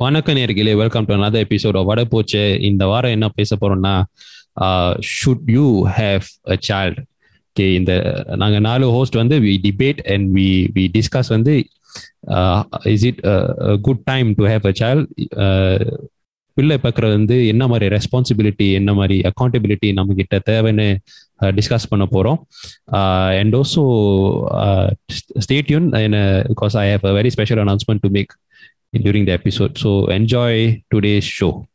வணக்கம் நேர்களே welcome to another episode வட போச்சு இந்த வாரம் என்ன பேச போறோம்னா should you have a child okay இந்த நாங்கள் நாலு ஹோஸ்ட் வந்து we debate and we we discuss வந்து is it good time to have a child பிள்ளை பார்க்குறது வந்து என்ன மாதிரி ரெஸ்பான்சிபிலிட்டி என்ன மாதிரி அக்கௌண்டபிலிட்டி நம்ம கிட்ட தேவைன்னு டிஸ்கஸ் பண்ண போகிறோம் and also stay tuned because I have a very special announcement to make during the episode. So enjoy today's show.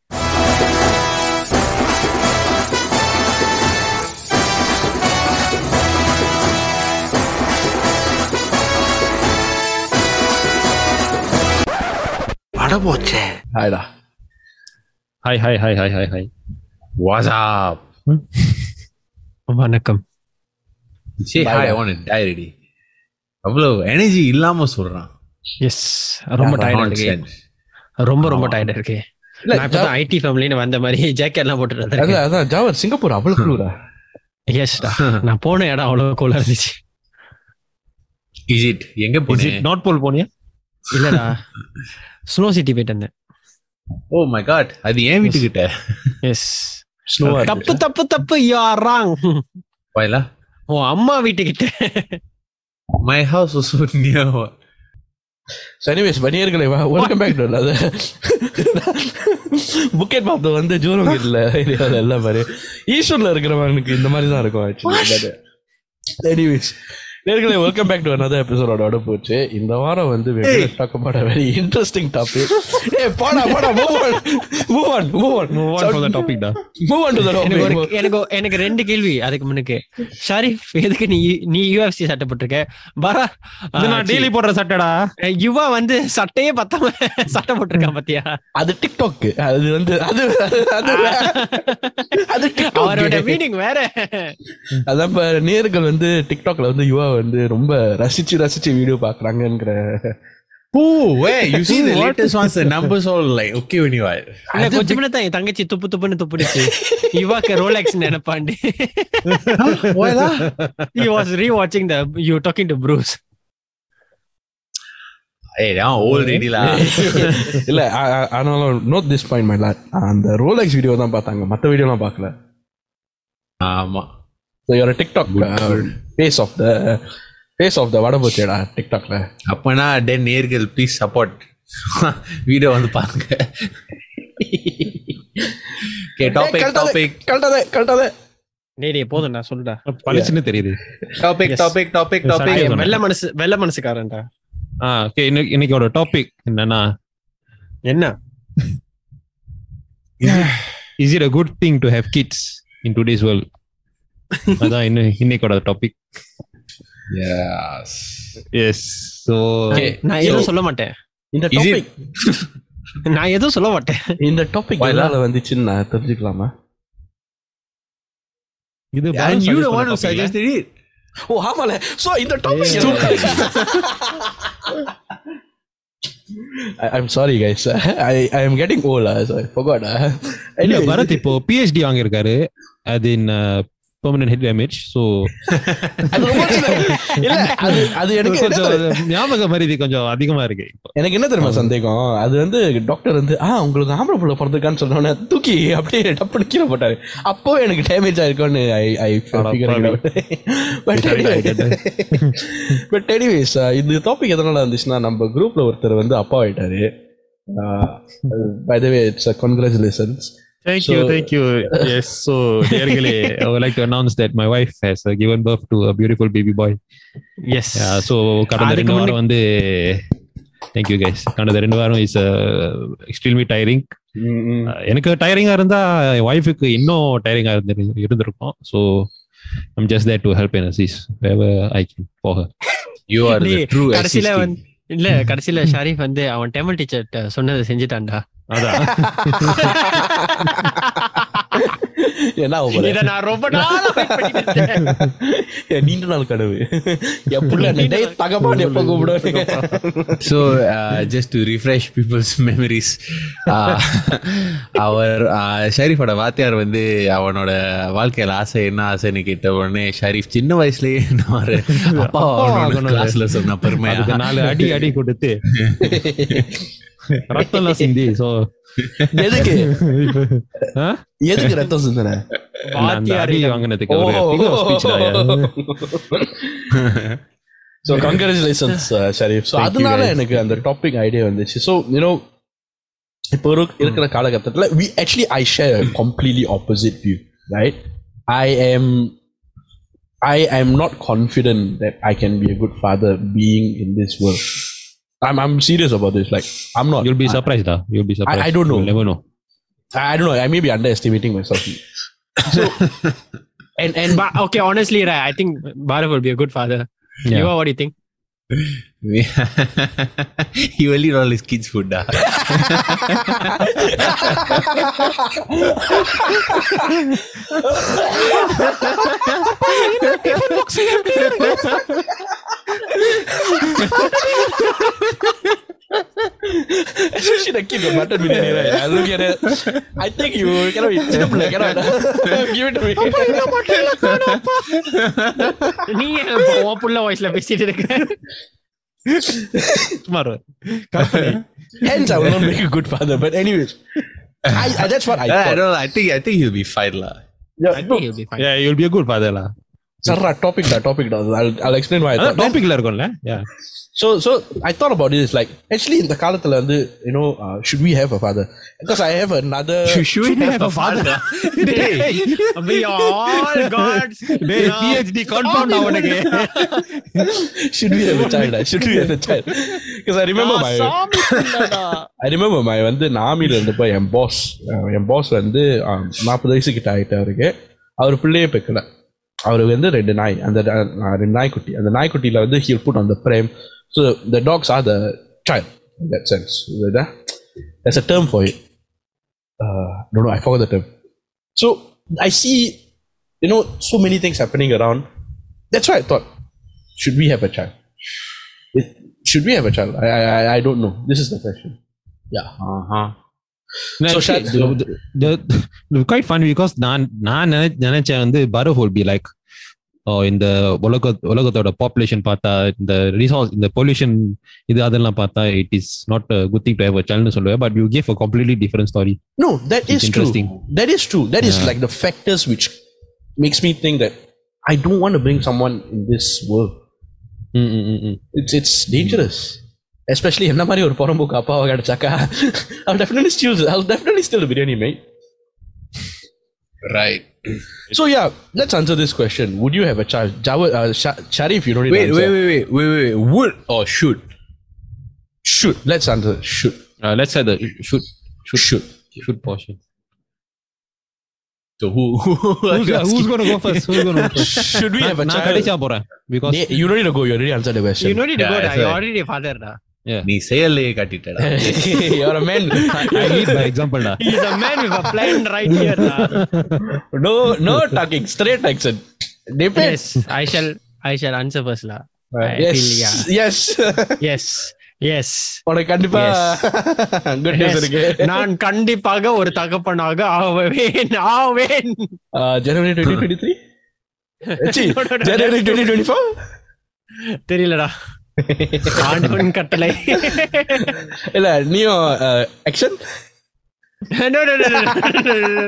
போச்சே ஹாய்டா hi hi hi hi hi hi what's up வணக்கம் சரி ஹாய் ஒன் டைரடி அவ்வளோ energy இல்லாமல் சொல்கிறான் S ரொம்ப டயர்டா இருக்கு. ரொம்ப ரொம்ப டயர்டா இருக்கு. நான் இப்பதான் ஐடி ஃபேமிலின்னு வந்த மாதிரி ஜாக்கெட் எல்லாம் போட்டுட்டு அதான் ஜாவர் சிங்கப்பூர் அவ்வளவு குளிரா எஸ்டா நான் போன இடம் அவ்வளவு கூலா இருந்துச்சு. இஸ் இட் எங்க Is போனே? it not Pole Ponia? இல்லடா. ஸ்னோ சிட்டி போயிட்டு வந்தேன். ஓ மை காட் அது ஏன் வீட்டுக்கிட்ட. எஸ் தப்பு தப்பு தப்பு. யூ ஆர் ராங் வாயிலா? உன் அம்மா வீட்டுக்கிட்ட. My house was near anyways வணிகர்களை welcome back to அது புக்கெட் பாத்து வந்து ஜூரம் இல்ல ஏரியாவில் எல்லாம் மாதிரி ஈஸ்வரில் இருக்கிறவனுக்கு இந்த மாதிரி தான் இருக்கும் ஆக்சுவலி எனிவேஸ் நேர்களை வெல்கம் பேக் டு another எபிசோடோட வட போச்சு இந்த வாரம் வந்து talk about a very interesting topic. ஏ போடா போடா move on move on move on Move on from the topic, da. Move on to the எனக்கு ஒரு எனக்கு எனக்கு ரெண்டு கேள்வி அதுக்கு முன்னுக்கு. ஷரீஃப் எதுக்கு நீ நீ யூஎஃப்சி சட்டை போட்டிருக்க பாரா இது நான் daily போடுற சட்டடா? யுவா வந்து சட்டையே பத்தாம சட்டை போட்டிருக்கான் பாத்தியா? அது டிக்டாக் அது வந்து அது அது அது அவரோட மீனிங் வேற. அதான் நேர்கள் வந்து டிக்டாக்ல வந்து யுவா வந்து ரொம்ப ரசிச்சு ரசிச்சு வீடியோ பாக்குறாங்கிற ஓ way you see the okay துப்பு துப்புன்னு துப்புடுச்சு. ரீ வாட்சிங் தி டாக்கிங் டு ப்ரூஸ் ஏய் இல்ல அதனால நோட் திஸ் பாயிண்ட் மை அந்த ரோலெக்ஸ் வீடியோ தான் பார்த்தாங்க. மத்த வீடியோலாம் பார்க்கல. ஆமா. So your TikTok face off the face off the வடபோச்சேடா டிக்டாக்ல அப்பனா டென் நேர்கள் ப்ளீஸ் சப்போர்ட் வீடியோ வந்து பாருங்க. ஓகே டாபிக் டாபிக் கரெக்டாதே கரெக்டாதே டேய் டேய் போதும் நான் சொல்லுடா பளிச்சுன்னு தெரியுது. டாபிக். Topic topic topic. வெள்ள மனசு வெள்ள மனசுக்காரன்டா. ஆ ஓகே இன்னைக்கு இன்னைக்கோட டாபிக் என்னன்னா என்ன? Is it a good thing to have kids in today's world அதான் இன்னைக்கோட டாபிக் எஸ். நான் எதுவும் சொல்ல மாட்டேன். இந்த டாபிக் நான் எதுவும் சொல்ல மாட்டேன். இந்த டாபிக் எதால வந்துச்சுன்னு நான் தெரிஞ்சுக்கலாமா? இது and you suggest the one பண்ண who topic இல்ல? suggested it. ஓ ஆமால. சோ இந்த topic I am sorry guys I I am getting old so I forgot. இல்ல பரத் இப்போ பிஹெச்டி வாங்கியிருக்காரு. அது in permanent head damage so அது அது எனக்கு கொஞ்சம் ஞாபக மரியாதை கொஞ்சம் அதிகமா இருக்கு எனக்கு என்ன தெரியுமா சந்தேகம்? அது வந்து டாக்டர் வந்து ஆ உங்களுக்கு ஆம்பளை புள்ள பிறந்திருக்கான்னு சொன்னோன்னே தூக்கி அப்படியே டப்புனு கீழே போட்டாரு. அப்போ எனக்கு damage ஆயிருக்கும்னு I I but. But anyways இந்த டாபிக் எதனால வந்துச்சுன்னா நம்ம குரூப்ல ஒருத்தர் வந்து அப்பா ஆயிட்டாரு. By the way it's congratulations Thank So- you, thank you. Yes, so நேர்களே, I would like to announce that my wife has uh, given birth to a beautiful baby boy. Yes Yeah, so கடந்த ரெண்டு வாரம் வந்து thank you guys. கடந்த ரெண்டு வாரம் is extremely tiering எனக்கு டயரிங்கா இருந்தா என் ஒய்ஃபுக்கு இன்னும் டயரிங்கா இருந்து இருந்திருக்கும் so I'm just that to help and assist I can போக you are the டேய், true கடைசியில. வந்து இல்ல கடைசியில ஷரீஃப் வந்து அவன் டெமல் டீச்சர் சொன்னதை செஞ்சுட்டான்டா நாள் நீண்ட நாள் கனவு. என் தகப்பாடு ஜஸ்ட் ரிஃப்ரெஷ் பீப்புள்ஸ் மெமரிஸ் அவர் uh, ஷரீஃபோட வாத்தியார் வந்து அவனோட வாழ்க்கையில ஆசை என்ன ஆசைன்னு கேட்ட உடனே ஷரீஃப் சின்ன வயசுலயே ஒரு அப்பாவை கிளாஸ்ல சொன்ன பெருமை நாலு அடி அடி கொடுத்து. ரத்தம் எல்லாம் சிந்தி சோ எதுக்கு எதுக்கு ரத்தம் சிந்தனை அந்த அடி வாங்கினதுக்கு ஒரு Oh. figure of speech தான். So congratulations Sharif so Thank you, அதனால guys. எனக்கு அந்த டாபிக் ஐடியா வந்துச்சு ஸோ யூனோ இப்போ ஒரு இருக்கிற காலகட்டத்தில் we actually I share completely opposite view right I am I am not confident that I can be a good father being in this world. I'm I'm serious about this. Like I'm not. You'll be surprised ah. You'll be surprised. I don't know. You'll never know. I, I don't know. I may be underestimating myself. So and and But okay, honestly, right, I think Bharat will be a good father. Yeah. You are what do you think? He will eat all his kids' food. Ah. ah. especially the kid with mutton biryani, right? I look at it. I think you cannot eat. Simple, cannot. Give it to me. நீ ஏன் இப்போ உன் புள்ள வாய்ஸ்ல பேசிட்டு இருக்க Hence, I will not make a good father. But anyways, I, I, that's what I I thought. don't know. I think I think he'll be fine lah. Yeah, I no, think he'll be fine. Yeah, you'll be a good father lah. சர்ரா topic தான் topic தான் I explain why டாபிக்ல இருக்கும்ல so so I thought about is like actually இந்த காலத்துல வந்து you know should we have a father because I have another should we have a father டேய் we all I remember my I remember my வந்து நாமில இருந்து போய் என் pass என் pass வந்து நாற்பது வயசு கிட்ட ஆயிட்டு அவருக்கு அவர் பிள்ளையே பெக்கலை. அவருக்கு வந்து ரெண்டு நாய் அந்த அஹ், ரெண்டு நாய்க்குட்டி அந்த நாய்க்குட்டியில் வந்து ஹீல் புட் அந்த frame so the talks are the child in that sense there's a term for it uh, no no I forgot the term so I see you know so many things happening around that's why I thought should we have a child It- should we have a child I, I I- I don't know this is the question yeah Uh-huh. No, No, so she, the, the, the, the quite funny because nan nan the baro will be like oh in the ulagath population pata the resource in the pollution pata it is not a good thing to have a child but you give a completely different story. No, that it's is interesting. true. That is true. That yeah. is like the factors which makes me think that I don't want to bring someone in this world. Mm-mm-mm. It's it's dangerous. Mm-hmm. it's dangerous. Especially என்ன மாதிரி ஒரு புறம்போக்கு அப்பாவை கிடைச்சாக்கா I'll definitely steal I'll definitely steal the biryani, mate. Right. So yeah, let's answer this question. Would you have a child? Jawad, uh, Sha- Sharif, you don't need Wait, to wait, answer. wait, wait, wait, wait. Would or should? Should. Let's answer. Should. Let's அது should should Should. should portion So who? who who's, who's going to go first who's going to go first Should we have a நான் child? கடைசியா போறேன் because Yeah, you don't need to go. You already answered the question. You don't need to Yeah, go that's there. You're right. already a father. Da. நீ செயல்லையே காட்டிட்டடா You're a man. I lead by example டா He's a man with a plan right here. Da. no, no talking. Straight accent. Depends. Yes, I shall. I shall answer first, la. I yes. feel, yeah. Yes. Yes, yes. உனக்கு கண்டிப்பா good news yes. இருக்கு நான் கண்டிப்பாக ஒரு தகப்பனாக ஆவேன் ஆவேன் January twenty twenty three No, no, no, January that's twenty twenty four தெரியலடா ஆண்டவன் கட்டளை. இல்ல நீயும் action no, no, no, no, no, no,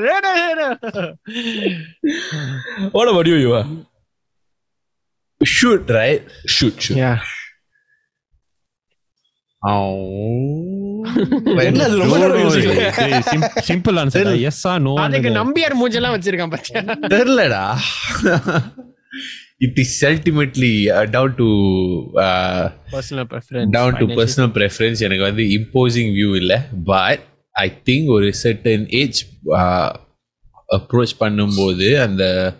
no, no, no, no. what about you you are should right? Shoot shoot. Yeah. என்ன அது ரொம்ப நேரம் யோசிக்கல. Simple answer yes or no அதுக்கு நம்பியார் மூஞ்செல்லாம் வச்சிருக்கான் பாத்தியா? தெரியலடா. It is ultimately uh, down to uh, personal preference down to personal preference எனக்கு வந்து imposing view இல்ல but I think ஒரு certain age uh, approach பண்ணும்போது அந்த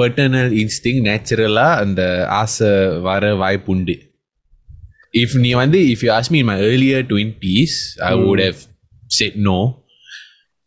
paternal instinct நேச்சுரலா அந்த ஆசை வர வாய்ப்புண்டு if நீ வந்து if you ask me in my earlier 20s I would have said no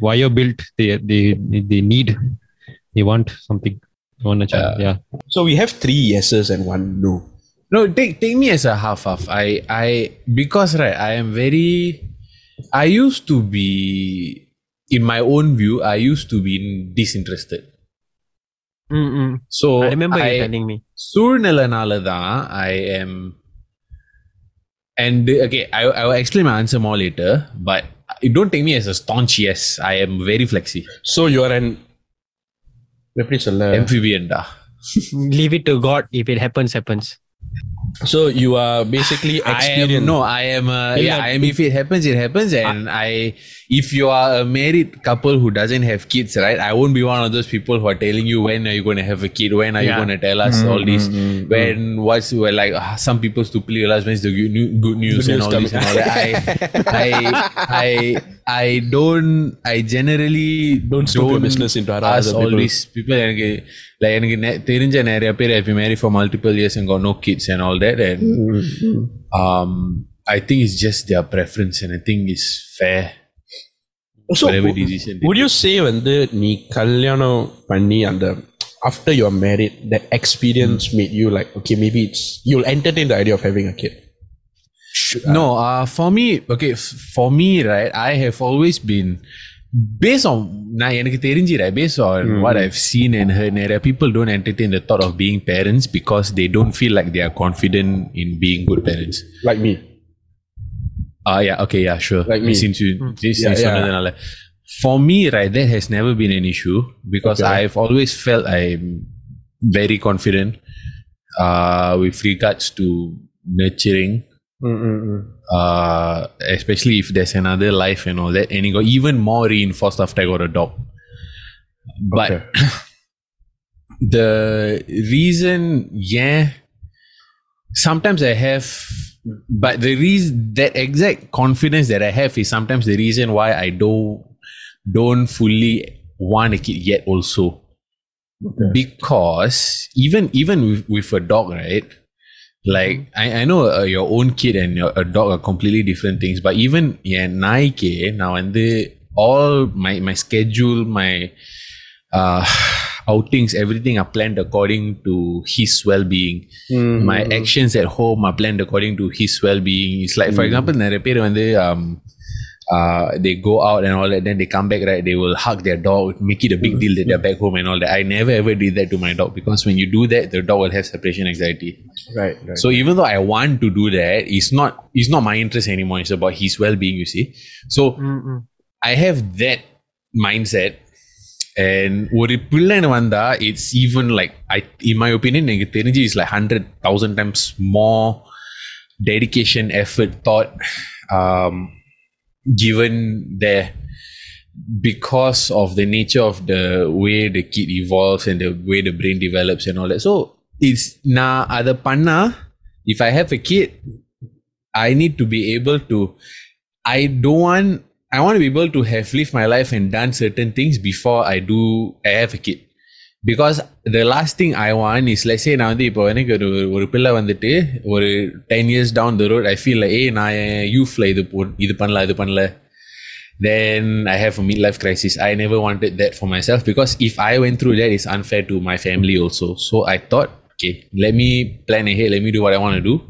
wire built they they they need? They want something. They want a child uh, yeah. so we have three yeses and one no. No take take me as a half half. I i because right i am very i used to be in my own view i used to be disinterested. Mm-mm. So I remember I, you telling me. Surnalanalada, I am and okay, I, I will explain my answer more later, but don't take me as a staunch yes. I am very flexy. So you are an எப்படி சொல்ல Amphibian da. Leave it to God. If it happens, happens. So you are basically I am experienced. no, I am uh, இல்ல, yeah, I am if it happens, it happens, and I if you are a married couple who doesn't have kids, right? I won't be one of those people who are telling you when are you going to have a kid, when are you Yeah. going to tell us all this, when what's well, like ah, some people stupidly realize when's the good, new, good news Good and news all this and all that. I, I, I, I don't, I generally Don't stoop your business into other ask all people. these people எனக்கு like எனக்கு நெ- தெரிஞ்ச நிறைய பேர் have been married for multiple years and got no kids and all that and um I think it's just their preference and I think it's fair So whatever decision they would you say வந்து நீ கல்யாணம் பண்ணி அந்த after you are married that experience made you like okay maybe it's you'll entertain the idea of having a kid no uh for me okay f- for me right I have always been based on நான் எனக்கு தெரிஞ்சு right based on what I've seen and heard நிறைய people don't entertain the thought of being parents because they don't feel like they are confident in being good parents like me Ah, uh, yeah, okay, yeah, sure. Like me. Since you, since yeah, yeah. For me, right, that has never been an issue because okay. I've always felt I'm very confident uh, with regards to nurturing. Mm, mm, mm. Uh, especially if there's another life and all that, and it got even more reinforced after I got a dog. But okay. the reason, yeah, sometimes I have but the reason that exact confidence that I have is sometimes the reason why I don't don't fully want a kid yet also. Okay. Because even even with, with a dog, right? Like mm-hmm. I, I know uh, your own kid and your, a dog are completely different things, but even yeah, Nike now and the all my my schedule, my uh outings everything are planned according to his well-being my actions at home are planned according to his well-being it's like for example நிறைய பேர் வந்து um, uh, they go out and all that then they come back right they will hug their dog make it a big deal that they're back home and all that I never ever did that to my dog because when you do that the dog will have separation anxiety right right so even though I want to do that it's not it's not my interest anymore it's about his well-being you see so Mm-mm. I have that mindset and ஒரு பிள்ளைன்னு வந்தா it's even like I in my opinion எனக்கு தெரிஞ்சு is like hundred thousand times more dedication effort thought um, given there because of the nature of the way the kid evolves and the way the brain develops and all that so it's நான் அதை பண்ணா if I have a kid I need to be able to I don't want I want to be able to have lived my life and done certain things before I do I have a kid. Because the last thing I want is let's say நான் வந்து இப்போ எனக்கு ஒரு ஒரு பிள்ளை வந்துட்டு ஒரு ten years down the road I feel ஏ நான் யூஃப்ல இது போ இது பண்ணல இது பண்ணல then I have a midlife crisis. I never wanted that for myself because if I went through that, it's unfair to my family also. So I thought, okay, let me plan ahead, let me do what I want to do.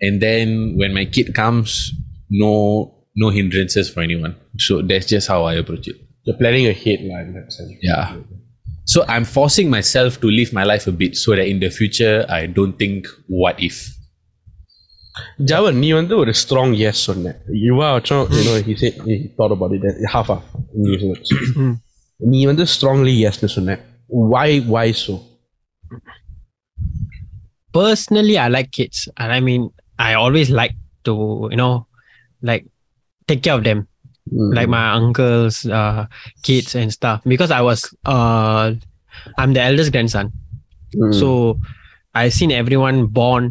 And then when my kid comes, no no hindrances for anyone. So that's just how I approach it. you're planning ahead lah in that sense Yeah. So I'm forcing myself to live my life a bit so that in the future I don't think what if. ஜவன் நீ வந்து ஒரு strong yes சொன்ன யுவாச்சும் you know he said he thought about it that half half நீ சொன்ன. நீ வந்து strongly எஸ்னு சொன்ன why why so Personally, I like kids, and I mean, I always like to, you know, like take care of them. like my uncles, uh, kids and stuff. Because I was, uh, I'm the eldest grandson, Mm. so I seen everyone born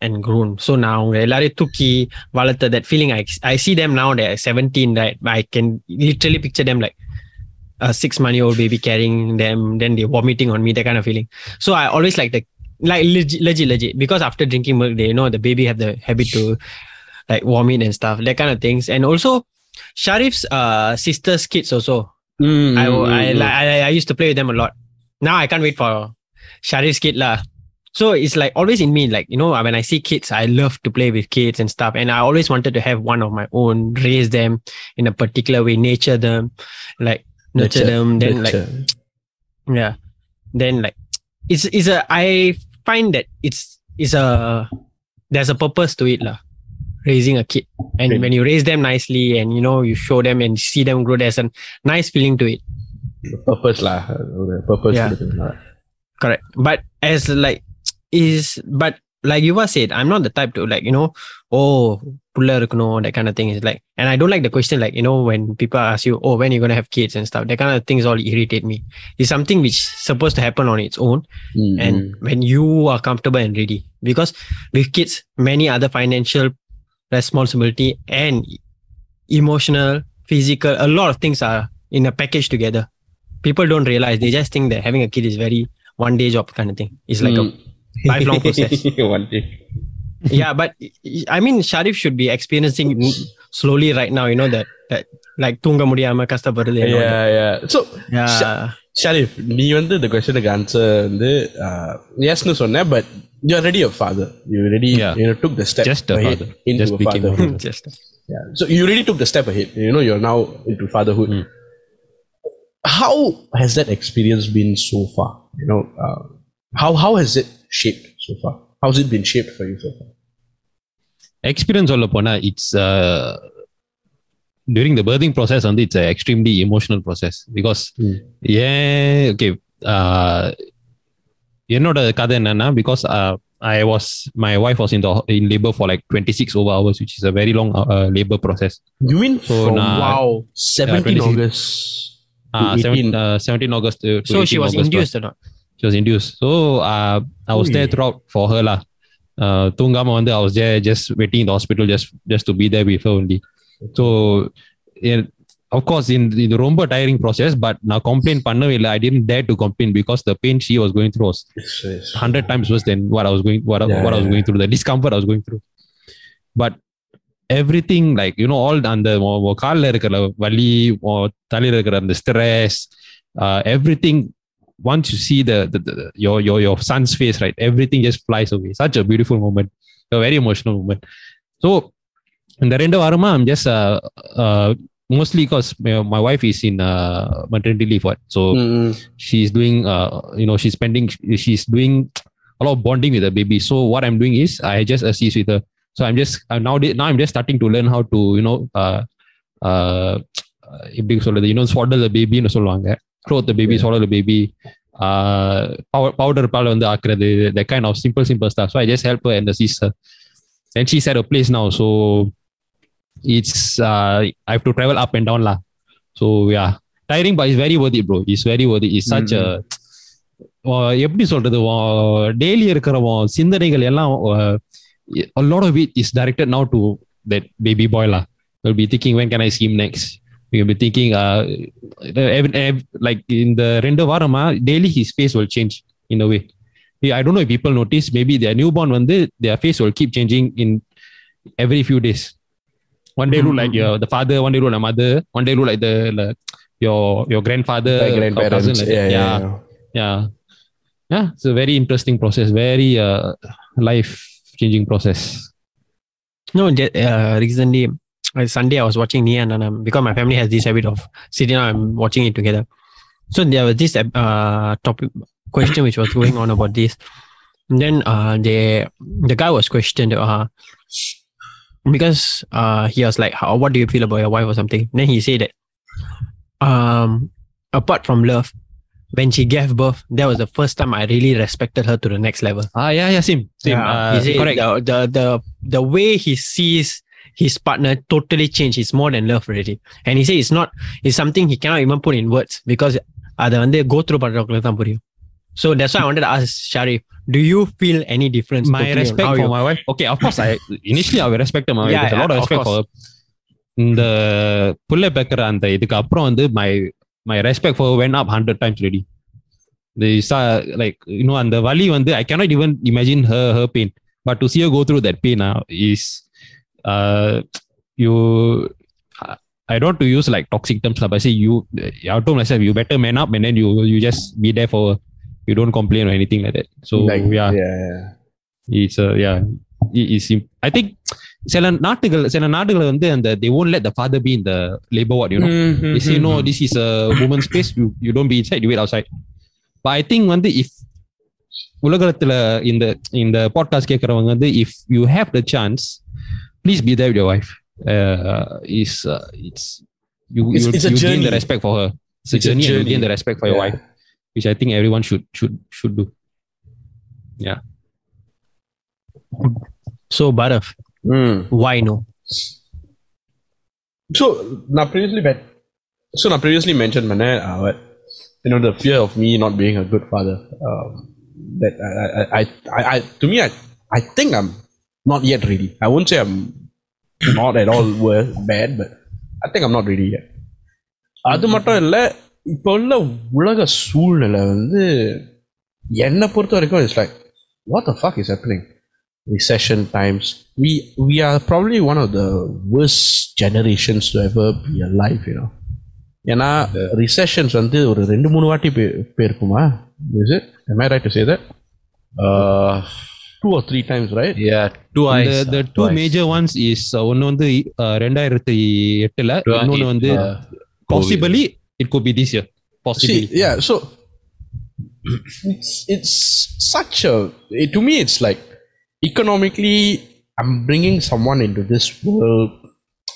and grown. So now எல்லாரையும் தூக்கி வளர்த்த that feeling. I I see them now. They're 17, right? I can literally picture them like a six month old baby carrying them, then they vomiting on me. That kind of feeling. So I always like the like legit, legit, legit. Because after drinking milk, they know the baby have the habit to like vomit and stuff, that kind of things. And also Sharif's uh sister's kids also. Mm, I, mm, I, mm, like I I used to play with them a lot. Now I can't wait for Sharif's kid lah. So it's like always in me, like you know, when I see kids, I love to play with kids and stuff. And I always wanted to have one of my own, raise them in a particular way, nature them, like nurture, them. Then like yeah, then like it's it's a I find that it's it's a there's a purpose to it lah raising a kid. And right. when you raise them nicely and you know you show them and see them grow there's a nice feeling to it. Purpose lah. Purpose yeah. Correct. But as like is but like you were said i'm not the type to like you know oh puller that kind of thing. Is like and i don't like the question like you know when people ask you oh when you're gonna have kids and stuff that kind of things all irritate me. It's something which supposed to happen on its own. Mm-hmm. and when you are comfortable and ready because with kids many other financial responsibility and emotional, physical, a lot of things are in a package together. People don't realize they just think that having a kid is very one day job kind of thing. It's like Mm. a lifelong process. One day. yeah, but I mean Sharif should be experiencing slowly right now, you know, that that like தூங்க முடியாம கஷ்டப்படுறது and all that. Yeah, yeah. So, Yeah. Sharif நீ வந்து இந்த கொஸ்டனுக்கு answer வந்து எஸ்னு சொன்ன but you are ready a father you already Yeah. you know, took the step Just a ahead father. into Just a became a fatherhood. Just Yeah. So you really took the step ahead. You know, you're now into fatherhood. Mm. How has that experience been so far? You know, uh, how how has it shaped so far? How's it been shaped for you so far? Experience சொல்ல போனா it's during the birthing process வந்து it's extremely emotional process because Hmm. ஏன் okay என்னோட கதை என்னன்னா because I was my wife was in in labour for like twenty six over hours which is a very long labour process You mean So from now- Wow. 17 26. August to 18? Seventeen August So she was induced or not? she was induced. So uh, I was there Ui. throughout for her lah. Uh, தூங்காம வந்து I was there just waiting in the hospital just just to be there with her only. So yeah, of course in இது ரொம்ப tiring process but நான் complain பண்ணவே இல்லை I didn't dare to complain because the pain she was going through was Yes, yes. hundred times worse than what I was going what, I- Yeah, what I was yeah. going through the discomfort I was going through. But everything like you know all அந்த உன் உன் கால்ல இருக்கிற வலி உன் தலையில இருக்கிற அந்த stress everything once you see the, the, the your your your son's face right everything just flies away such a beautiful moment a very emotional moment so இந்த ரெண்டு வாரமா I'm just uh, uh, mostly because my, my wife is in uh, maternity leave what so Mm, she's doing uh, you know she's spending she's doing a lot of bonding with the baby so what i'm doing is i just assist with her so i'm just uh, now now i'm just starting to learn how to you know uh uh எப்படி சொல்றது you know swaddle the baby னு சொல்லுவாங்க clothe the baby swaddle the baby uh powder பால் வந்து ஆக்குறது that kind of simple simple stuff so i just help her and assist her and she's at a place now so it's uh i have to travel up and down lah so yeah tiring but it's very worth it bro it's very worth it it's such a உன் எப்படி சொல்றது daily இருக்கிற உன் சிந்தனைகள் எல்லாம் uh, a lot of it is directed now to that baby boy lah will be thinking when can I see him next we'll be thinking uh every, every, like in the ரெண்டு வாரமா daily his face will change in a way Yeah, I don't know if people notice maybe their newborn வந்து their face will keep changing in every few days one day look like your the father one day look like mother one day look like the like your your grandfather My or grandparents. cousin like yeah, yeah. yeah yeah yeah it's a very interesting process very uh, life changing process No, ju- uh, recently uh, Sunday I was watching Neeya Naana because my family has this habit of sitting down and watching it together. So there was this uh, topic question which was going on about this. And then uh, the the guy was questioned uh, because uh, he was like, "How? What do you feel about your wife or something?" then he said that um, apart from love, when she gave birth, that was the first time I really respected her to the next level. ah yeah yeah same same Yeah, uh, he said correct The, the the the way he sees his partner totally changed. It's more than love already. And he said it's not. It's something he cannot even put in words because அதை வந்து go through பண்றவங்களுக்கு தான் புரியும். So that's why I wanted to ask Sharif, do you feel any difference? my totally on respect how for you- my wife okay of course I initially I respected my wife Yeah, There's a lot of yeah, of respect for her இந்த புள்ள பேக்கிற அந்த இதுக்கு அப்புறம் வந்து my my respect for her went up 100 times already the sa- like you know அந்த வலி வந்து I cannot even imagine her her pain but to see her go through that pain uh, is uh, you I don't want to use like toxic terms, lah, but I say you, I told myself, you better man up and then you you just be there for, you don't complain or anything like that. So Like, yeah, yeah, yeah. it's uh, yeah, it is. im- I think சில நாட்டுகள் சில நாடுகள் வந்து அந்த they won't let the father be in the labor ward, you know. Mm-hmm. They say no, this is a woman's space. You you don't be inside, you wait outside. But I think வந்து if உலகத்துல இந்த இந்த podcast கேட்கறவங்க வந்து if you have the chance, please be there with your wife. Uh, is uh, it's you It's- you, it's a you gain journey. the respect for her. It's, It's a a journey, and you journey. gain the respect for your Yeah. wife, which I think everyone should should should do. So Barav, Mm. why no? So now previously, but so now previously mentioned, man, uh, what, you know, the fear of me not being a good father. Um, that I, I, I, I, I, to me, I, I think I'm not yet ready. I won't say I'm not at all worse, bad, but I think I'm not ready yet. அது மட்டும் இல்லை இப்போ உள்ள உலக சூழ்நிலை வந்து என்னை பொறுத்த வரைக்கும் it's like what the fuck is happening recession times we we are probably one of the worst generations to ever be alive you know ஏன்னா ரிசெஷன்ஸ் வந்து ஒரு ரெண்டு மூணு வாட்டி போய் போயிருக்குமா is it am I right to say that uh, two or three times right Yeah, two eyes. the the two major ones is uh, ஒன்னு வந்து uh, ரெண்டாயிரத்தி எட்டுல இன்னொன்னு வந்து uh, possibly it could be this year possibly See, yeah, so it's it's such a it, to me it's like economically I'm bringing someone into this world.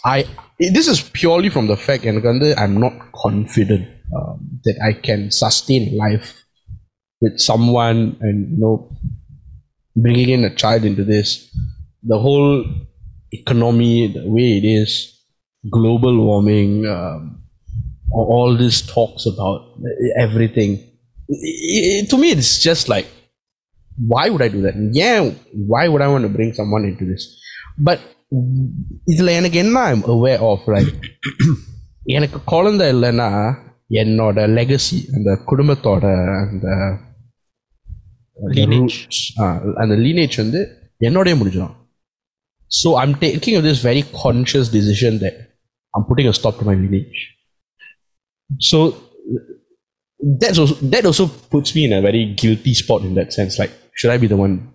I this is purely from the fact and I'm not confident um, that I can sustain life with someone and you know bringing in a child into this the whole economy the way it is global warming um, all this talks about everything. I- I- to me, it's just like, why would I do that? Yeah, why would I want to bring someone into this? But இதுல எனக்கு என்ன I'm aware of right எனக்கு குழந்தை இல்லைன்னா என்னோட legacy அந்த குடும்பத்தோட அந்த அந்த Lineage. roots, ஆ, அந்த லீனேஜ் வந்து என்னோடய முடிஞ்சிடும் so I'm taking this very conscious decision that I'm putting a stop to my lineage so that's also, that also puts me in a very guilty spot in that sense. Like, should I be the one?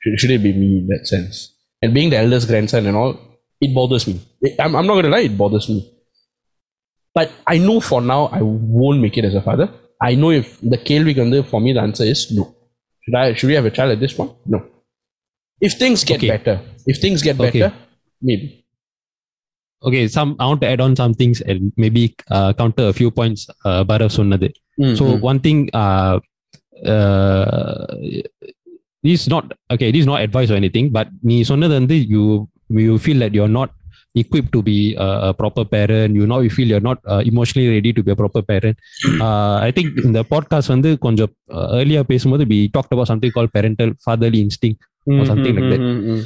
Should, should it be me in that sense? And being the eldest grandson and all, it bothers me. It- I'm, I'm not going to lie, it bothers me. But I know for now I won't make it as a father. I know if the Kelvik for me, the answer is no. Should I? Should we have a child at this point? No. If things get Okay. better, if things get Okay. better, maybe okay some i want to add on some things and maybe uh, counter a few points uh, barav சொன்னது so Mhm. one thing uh, uh, this is not okay this is not advice or anything but நீ சொன்னது வந்து you you feel that you're not equipped to be a, a proper parent you know you feel you're not uh, emotionally ready to be a proper parent uh, i think in the podcast வந்து கொஞ்சம் uh, earlier பேசும்போது we talked about something called parental fatherly instinct or something like that. Mhm.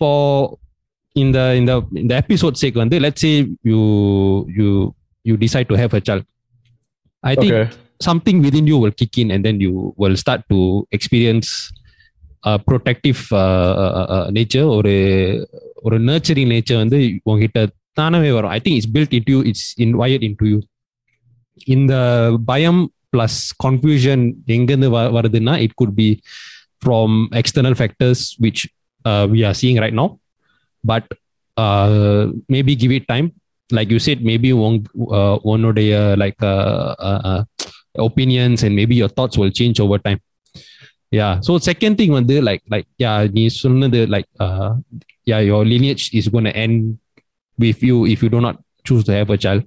for in the in the in the episode sake வந்து let's say you you you decide to have a child i think Okay. something within you will kick in and then you will start to experience a protective uh, uh, uh, nature ஒரு ஒரு nurturing nature வந்து உங்ககிட்ட தானவே வரும் I think it's built into you it's இன்வயர்ட் into you இந்த பயம் plus confusion எங்கேருந்து வ- வருதுன்னா it could be from external factors which we are seeing right no but maybe give it time like you said maybe உங் uh, உன்னுடைய like opinions and maybe your thoughts will change over time yeah so second thing வந்து like like yeah நீ சொன்னது like uh, yeah your lineage is going to end with you if you do not choose to have a child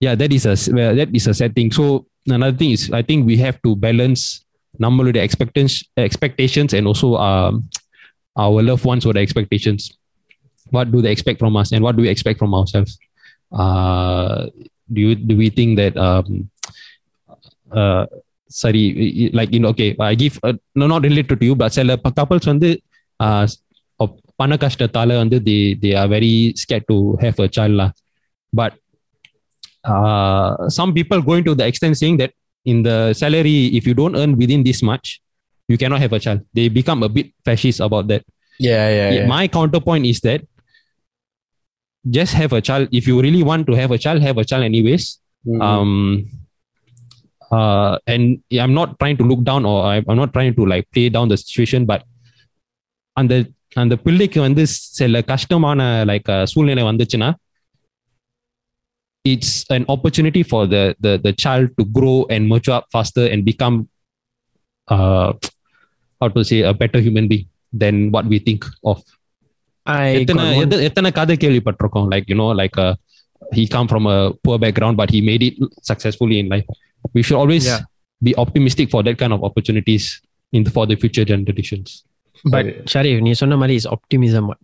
yeah that is a s- well, that is a sad thing so another thing is i think we have to balance நம்மளுடைய expectations expectations and also um, our loved ones with the expectations what do they expect from us and what do we expect from ourselves uh, do you do we think that um, uh, sorry i- i- like you know okay i give uh, no not related to you but சில ப- couples வந்து uh, of பண கஷ்டத்தால வந்து they they are very scared to have a child lah but uh, some people going to the extent saying that in the salary if you don't earn within this much you cannot have a child they become a bit fascist about that Yeah, yeah, yeah. my counterpoint is that just have a child if you really want to have a child have a child anyways Mhm. um uh and i'm not trying to look down or I- i'm not trying to like play down the situation but அந்த அந்த பிள்ளைக்கு வந்து சில கஷ்டமான like சூழ்நிலை வந்துச்சுன்னா it's an opportunity for the the the child to grow and mature up faster and become uh how to say a better human being than what we think of I எத்தனை got one- எத்த- எத்தனை கதை கேள்விப்பட்டிருக்கோம் like you know like he come from a poor background but he made it successfully in life we should always Yeah. be optimistic for that kind of opportunities in for the future generations But Sharif, நீ சொன்ன மாதிரி is optimism. What?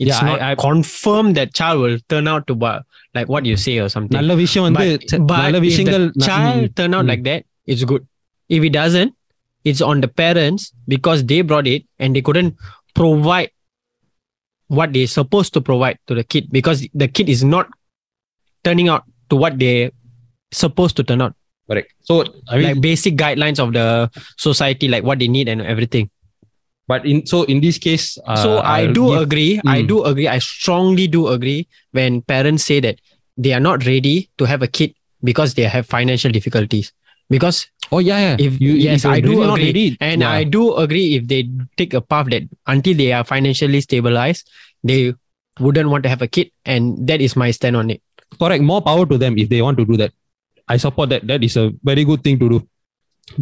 It's Yeah, not I- I- confirmed that child will turn out to what, like what you say or something. நல்ல விஷயம் வந்து but, ச- but நல்ல if விஷயங்கள் the child turn out mm. like that, it's good. If it doesn't, it's on the parents because they brought it and they couldn't provide what they're supposed to provide to the kid because the kid is not turning out to what they're supposed to turn out. correct so i mean like basic guidelines of the society, like what they need and everything. but in so in this case uh, so I I'll do give- agree. I Mm. do agree. I strongly do agree when parents say that they are not ready to have a kid because they have financial difficulties. Because oh yeah yeah if you yes, if you're I do really not agree, ready, and yeah. I do agree if they take a path that until they are financially stabilized, they wouldn't want to have a kid, and that is my stand on it. correct more power to them if they want to do that i support that that is a very good thing to do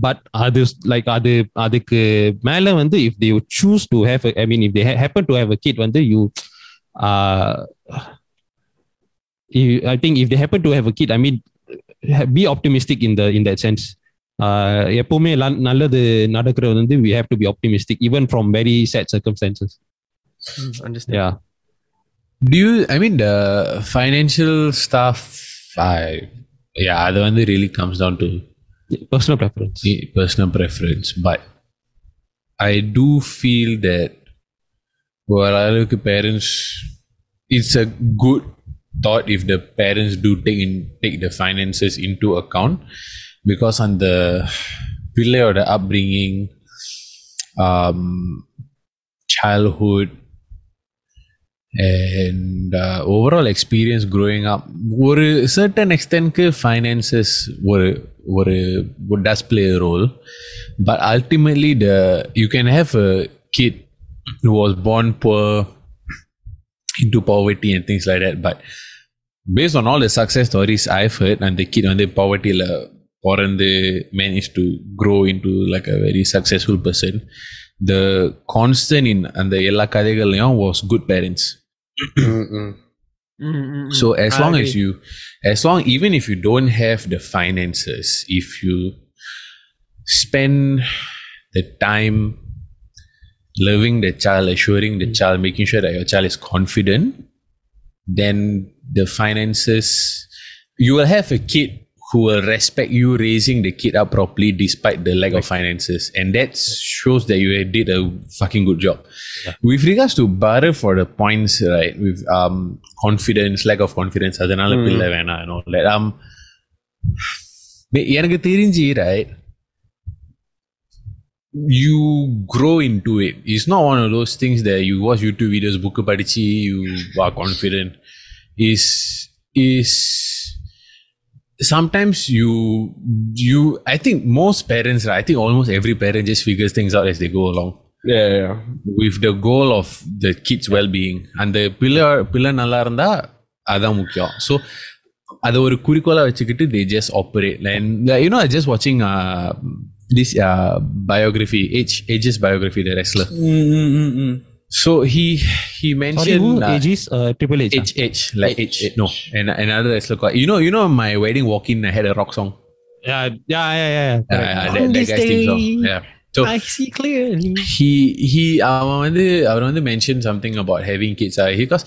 but அது like அது அதுக்கு மேல வந்து if they would choose to have a, i mean if they ha- happen to have a kid வந்து you uh you, i think if they happen to have a kid i mean ha- be optimistic in the in that sense uh எப்பவுமே ல- நல்லது நடக்கிறது வந்து we have to be optimistic even from very sad circumstances understand? yeah Do you, I mean, the financial stuff, I, yeah, அது வந்து really comes down to personal preference personal preference. But I do feel that ஓரளவுக்கு parents, it's a good thought if the parents do take in take the finances into account because on the பிள்ளையோட upbringing, um, childhood, and uh, overall experience growing up ஒரு certain extent finances ஒரு ஒரு would does play a role but ultimately the you can have a kid who was born poor into poverty and things like that but based on all the success stories I've heard and the kid வந்து povertyல பிறந்து managed to grow into like a very successful person the constant in அந்த எல்லா கதைகள்லையும் was good parents Mm-mm. so as I long as agree. you as long even if you don't have the finances if you spend the time loving the child assuring the child making sure that your child is confident then the finances you will have a kid who will respect you raising the kid up properly despite the lack of finances and that shows that you did a fucking good job with regards to butter for the points right with um confidence lack of confidence அதனால பிள்ளை வேணாம் and all that um எனக்கு தெரிஞ்சு right you grow into it it's not one of those things that you watch youtube videos book படிச்சு you are confident is is sometimes you you i think most parents right, i think almost every parent just figures things out as they go along. Yeah, yeah. with the goal of the kids well-being. And the pillar pillar நல்லா இருந்தா so அதை ஒரு குறிக்கோளா வச்சுக்கிட்டு they just operate. And you know i just watching uh, this uh, biography age Edge's biography the wrestler. Mm, mm, mm, so he he mentioned Sorry, who? Uh, Edge's uh, Triple H. Ah? H H like H, H. no and another wrestler called you know you know my wedding walk in I had a rock song Yeah, yeah, yeah, yeah. yeah. Correct. that, that guy's theme song yeah so I see clearly. he he அவன் வந்து அவர் வந்து mentioned something about having kids uh, because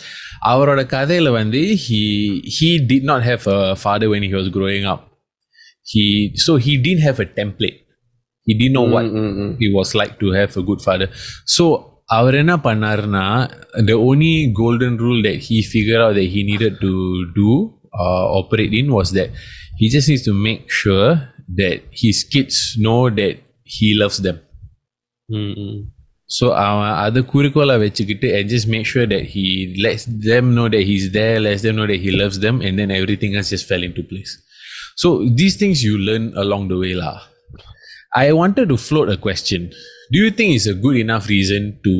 our கதையில வந்து he he did not have a father when he was growing up he so he didn't have a template he didn't know what Mm, mm, mm. he was like to have a good father so அவர் என்ன பண்ணாருன்னா the only golden rule that he figured out that he needed to do uh, operate in was that he just needs to make sure that his kids know that he loves them Mm, mm. So அவன் அதை குறிக்கோளை வச்சுக்கிட்டு and just make sure that he lets them know that he's there lets them know that he loves them and then everything else just fell into place so these things you learn along the way lah i wanted to float a question do you think it's a good enough reason to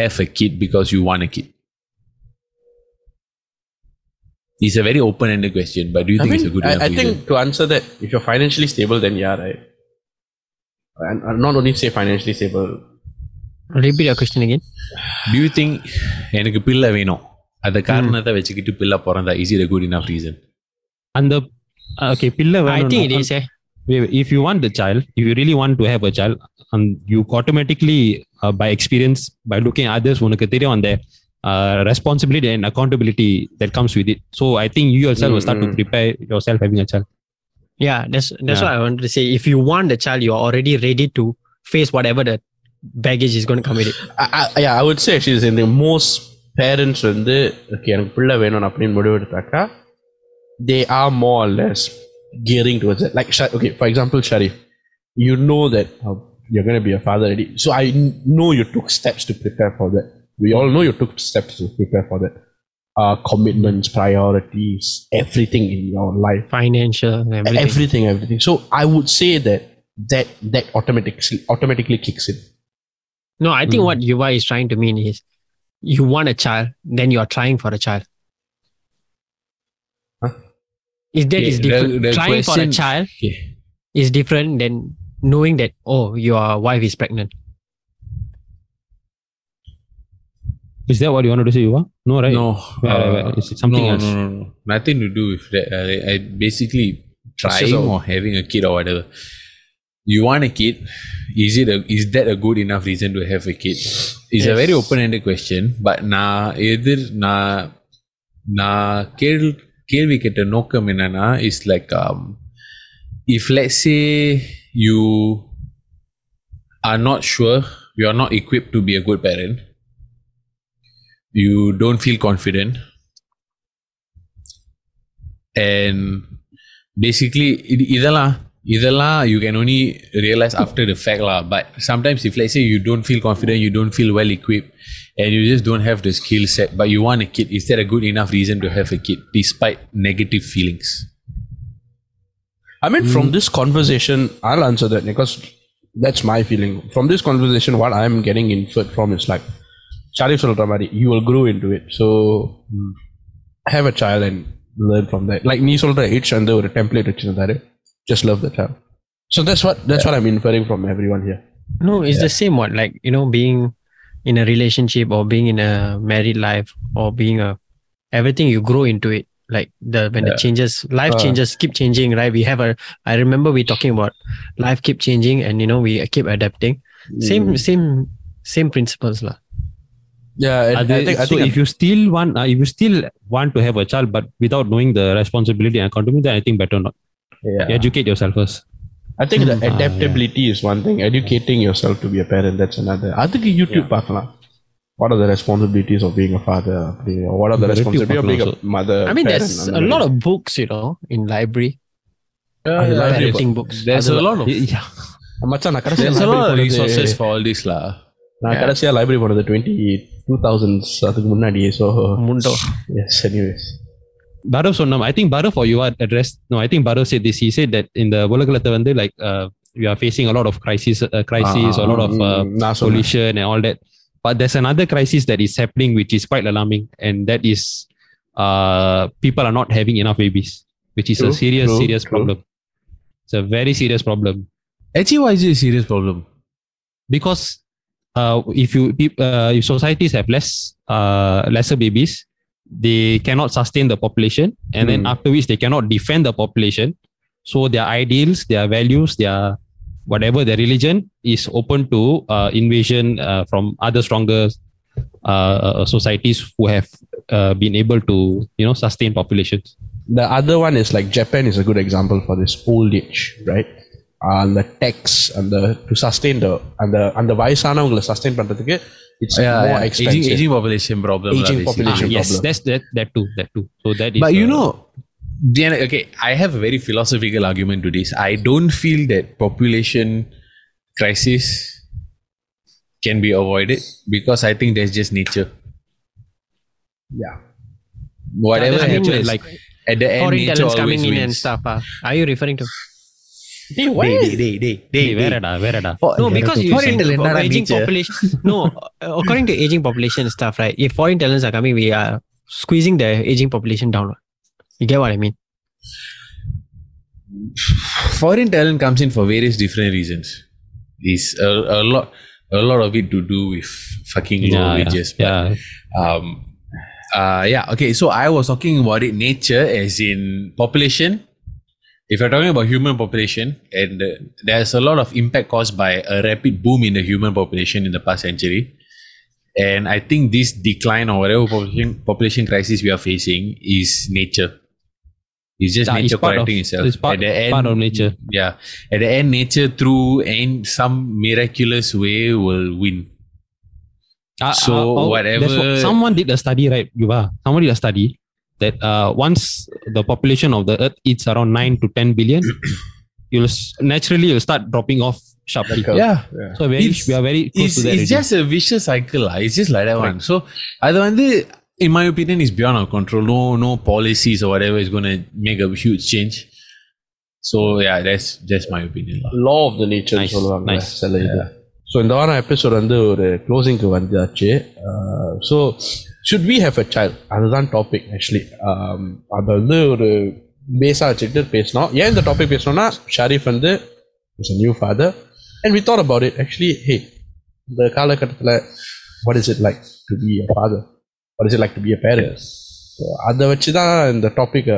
have a kid because you want a kid it's a very open-ended question but do you I think mean, it's a good I, enough I reason think to answer that, if you're financially stable, then yeah, right. And, and not only say financially stable. Repeat your question again. do you think எனக்கு பிள்ளை வேணும் அந்த காரணத்தை வச்சுக்கிட்டு பிள்ளை பிறந்தா is it a good enough reason அந்த okay பிள்ளை I think it வேணும் is. Eh. if you want the child if you really want to have a child um, you automatically uh, by experience by looking at others உனக்கு தெரியும் அந்த uh, responsibility and accountability that comes with it so i think you yourself will start to Mm, mm. prepare yourself having a child Yeah, that's that's Yeah. what I wanted to say. If you want the child, you're already ready to face whatever the baggage is going to come with it. I, I, yeah, I would say actually in the most parents வந்து okay எனக்கு பிள்ளை வேணும் அப்படின்னு முடிவெடுத்தாக்கா they are more or less gearing towards it. Like okay, for example, Sharif, you know that uh, you're going to be a father already. So I know you took steps to prepare for that. We all know you took steps to prepare for that. Uh, commitments, priorities, everything in your life. Financial, everything. everything everything so i would say that that that automatically automatically kicks in no, I think Mm. what Yuva is trying to mean is you want a child, then you are trying for a child. Huh? Is that Okay, is the- different? the trying for a question- child Okay. is different than knowing that oh your wife is pregnant. is that what you wanted to say Yuva? no right no Right, right, right. uh, It's something no, else. no, no, no. nothing to do with that I, I basically trying just a- or having a kid or whatever you want a kid is it a, is that a good enough reason to have a kid it's a very Yes. open-ended question but நான் எதிர் நான் நான் கேள் கேள்வி கேட்ட நோக்கம் என்னன்னா is like if let's say you are not sure you are not equipped to be a good parent you don't feel confident and basically இது- இதெல்லாம் இதெல்லாம் you can only realize after the fact lah but sometimes if let's say you don't feel confident you don't feel well equipped and you just don't have the skill set but you want a kid is that a good enough reason to have a kid despite negative feelings i mean from this conversation i'll answer that because that's my feeling from this conversation what i'm getting inferred from is like Sharif சொல்ற மாதிரி you will grow into it so have a child and learn from that like நீ சொல்ற age வந்து ஒரு template வச்சிருந்தாரு just love the child so that's what that's what i'm inferring from everyone here No, it's the same one. Like, you know, being in a relationship or being in a married life or being a everything you grow into it. Like the when the changes life Uh. changes keep changing, right? We have a I remember we talking about life keep changing and you know we keep adapting. Same same same principles lah. yeah and Are I they- think, I so think if you still want uh, if you still want to have a child but without knowing the responsibility and accountability then i think better not yeah. educate yourself first I think the Ah, yeah. adaptability is one thing. Educating yourself to be a parent, that's another. அதுக்கு YouTube பார்க்கலாம் What are the responsibilities of being a father? அப்படி- What are the YouTube responsibilities of being a பார்க்கலாம் mother? I mean parent, there's அந்த a மாதிரி. lot of books, you know, in library. Yeah, yeah, library parenting books. there's a lot of yeah மச்சான் நான் கடைசியா there's a lot library of போனது- resources for all this lah நான் கடைசியா library போனது twenty two thousands அதுக்கு முன்னாடி so Mundo. S anyways Bharat சொன்னோம் I think Bharat for you are addressed no I think Bharat said this he said that in the உலகத்துல வந்து like uh, we are facing a lot of crisis uh, crisis a lot of uh, நான் சொல்றேன் pollution and all that but there's another crisis that is happening which is quite alarming and that is uh, people are not having enough babies which is a True, serious true, serious true. problem it's a very serious problem actually why is it a serious problem because uh, if you peop- uh, if societies have less uh, lesser babies they cannot sustain the population and then Hmm. after which they cannot defend the population so their ideals their values their whatever their religion is open to uh, invasion uh, from other stronger uh, uh, societies who have uh, been able to you know sustain populations The other one is like Japan is a good example for this old age, right? And the tax and the to sustain the and the and the வயசானவங்களை sustain பண்றதுக்கு it's more aging, expensive. aging population problem lah, Aging basically. population. Ah, yes problem. that's that that too that too so that is but you uh, know Diana, okay i have a very philosophical argument to this i don't feel that population crisis can be avoided because I think that's just nature. Yeah. Whatever I mean, happens, like at the end, foreign nature talents always coming in wins. and stuff. ah. Are you referring to? வேறடா வேறடா No, because you Foreign see talent, not aging nature. population. No, uh, according to aging population and stuff, right? If foreign talents are coming, we are squeezing the aging population down. You get what I mean? foreign talent comes in for various different reasons. Is a, a lot, a lot of it to do with fucking low Yeah, wages. but, yeah. Um, uh, yeah. Okay. So I was talking about it nature as in population. If you're talking about human population, and uh, there's a lot of impact caused by a rapid boom in the human population in the past century. And I think this decline or whatever population, population crisis we are facing is nature. It's just Yeah, it's nature of- correcting itself. it's part- At the end, part of nature. Yeah. At the end, nature through in some miraculous way will win. Uh, So, uh, oh, whatever- what- someone did a study, right? Yuva? Someone did a study that uh, once the population of the Earth is around nine to ten billion, you'll s- naturally you'll start dropping off sharply. Yeah. So very, It's- we are very close It's, to that. it's already. just a vicious cycle. lah. It's just like that one. So, அது வந்து in my opinion is beyond our control. No, no policies or whatever is going to make a huge change. So yeah, that's just my opinion. lah. Law of the nature Nice, சொல்லுவாங்க nice. சில இது so இந்த வாரம் episode வந்து ஒரு க்ளோசிங்க்கு வந்தாச்சு so should we have a child அதுதான் topic actually அதை வந்து ஒரு பேஸாக வச்சுக்கிட்டு பேசினோம் ஏன் இந்த டாபிக் பேசணும்னா ஷரீஃப் வந்து is a new father and we thought about it actually hey இந்த காலகட்டத்தில் what is it like to be a father what is it like to be a parents so அதை வச்சு தான் இந்த டாபிக்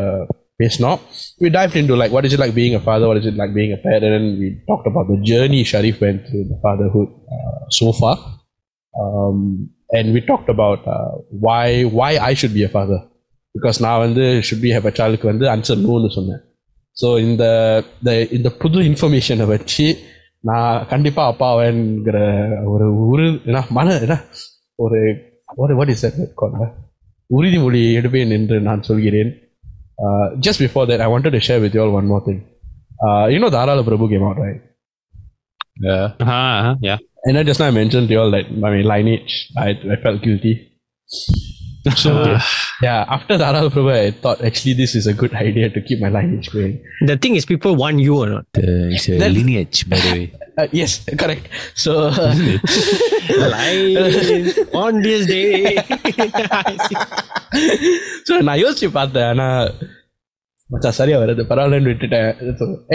பேசினோம் we dived into like what is it like being a father, what is it like being a parent, and we talked about the journey Sharif went through the fatherhood uh, so far, um, and we talked about uh, why why I should be a father. Because நான் வந்து should be have a childக்கு வந்து answer noன்னு சொன்னேன். So இந்த இந்த புது இன்ஃபர்மேஷனை வச்சு நான் கண்டிப்பாக அப்பாவேங்கிற ஒரு உரு என்ன மன என்ன ஒரு ஒரு வாட் இஸ் uh, உறுதிமொழி எடுப்பேன் என்று நான் சொல்கிறேன். Just before that I wanted share with you one more thing இன்னும் Dharala Prabhu came out right And I just now mentioned to you all that I mean lineage, I, I felt guilty. So yeah, after Dharala Prabhu, I thought actually this is a good idea to keep my lineage going. The thing is, people want you or not. Uh, it's a lineage, by the way. Uh, yes, correct. So uh, on this day. so na யோசிச்சு பார்த்தேன் ஆனா மச்சா சரியா வருது பரவாயில்லன்னு விட்டுட்டேன்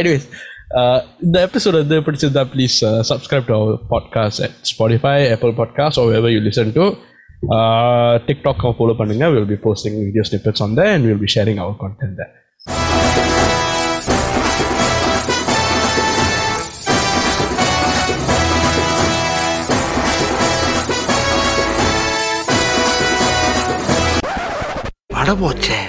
anyways anyways இந்த episode வந்து பிடிச்சிருந்தா please subscribe to our podcast at Spotify apple podcast O ever you listen to TikTok follow பண்ணுங்க will be posting video snippets on there and we'll be sharing our content there பட போச்சே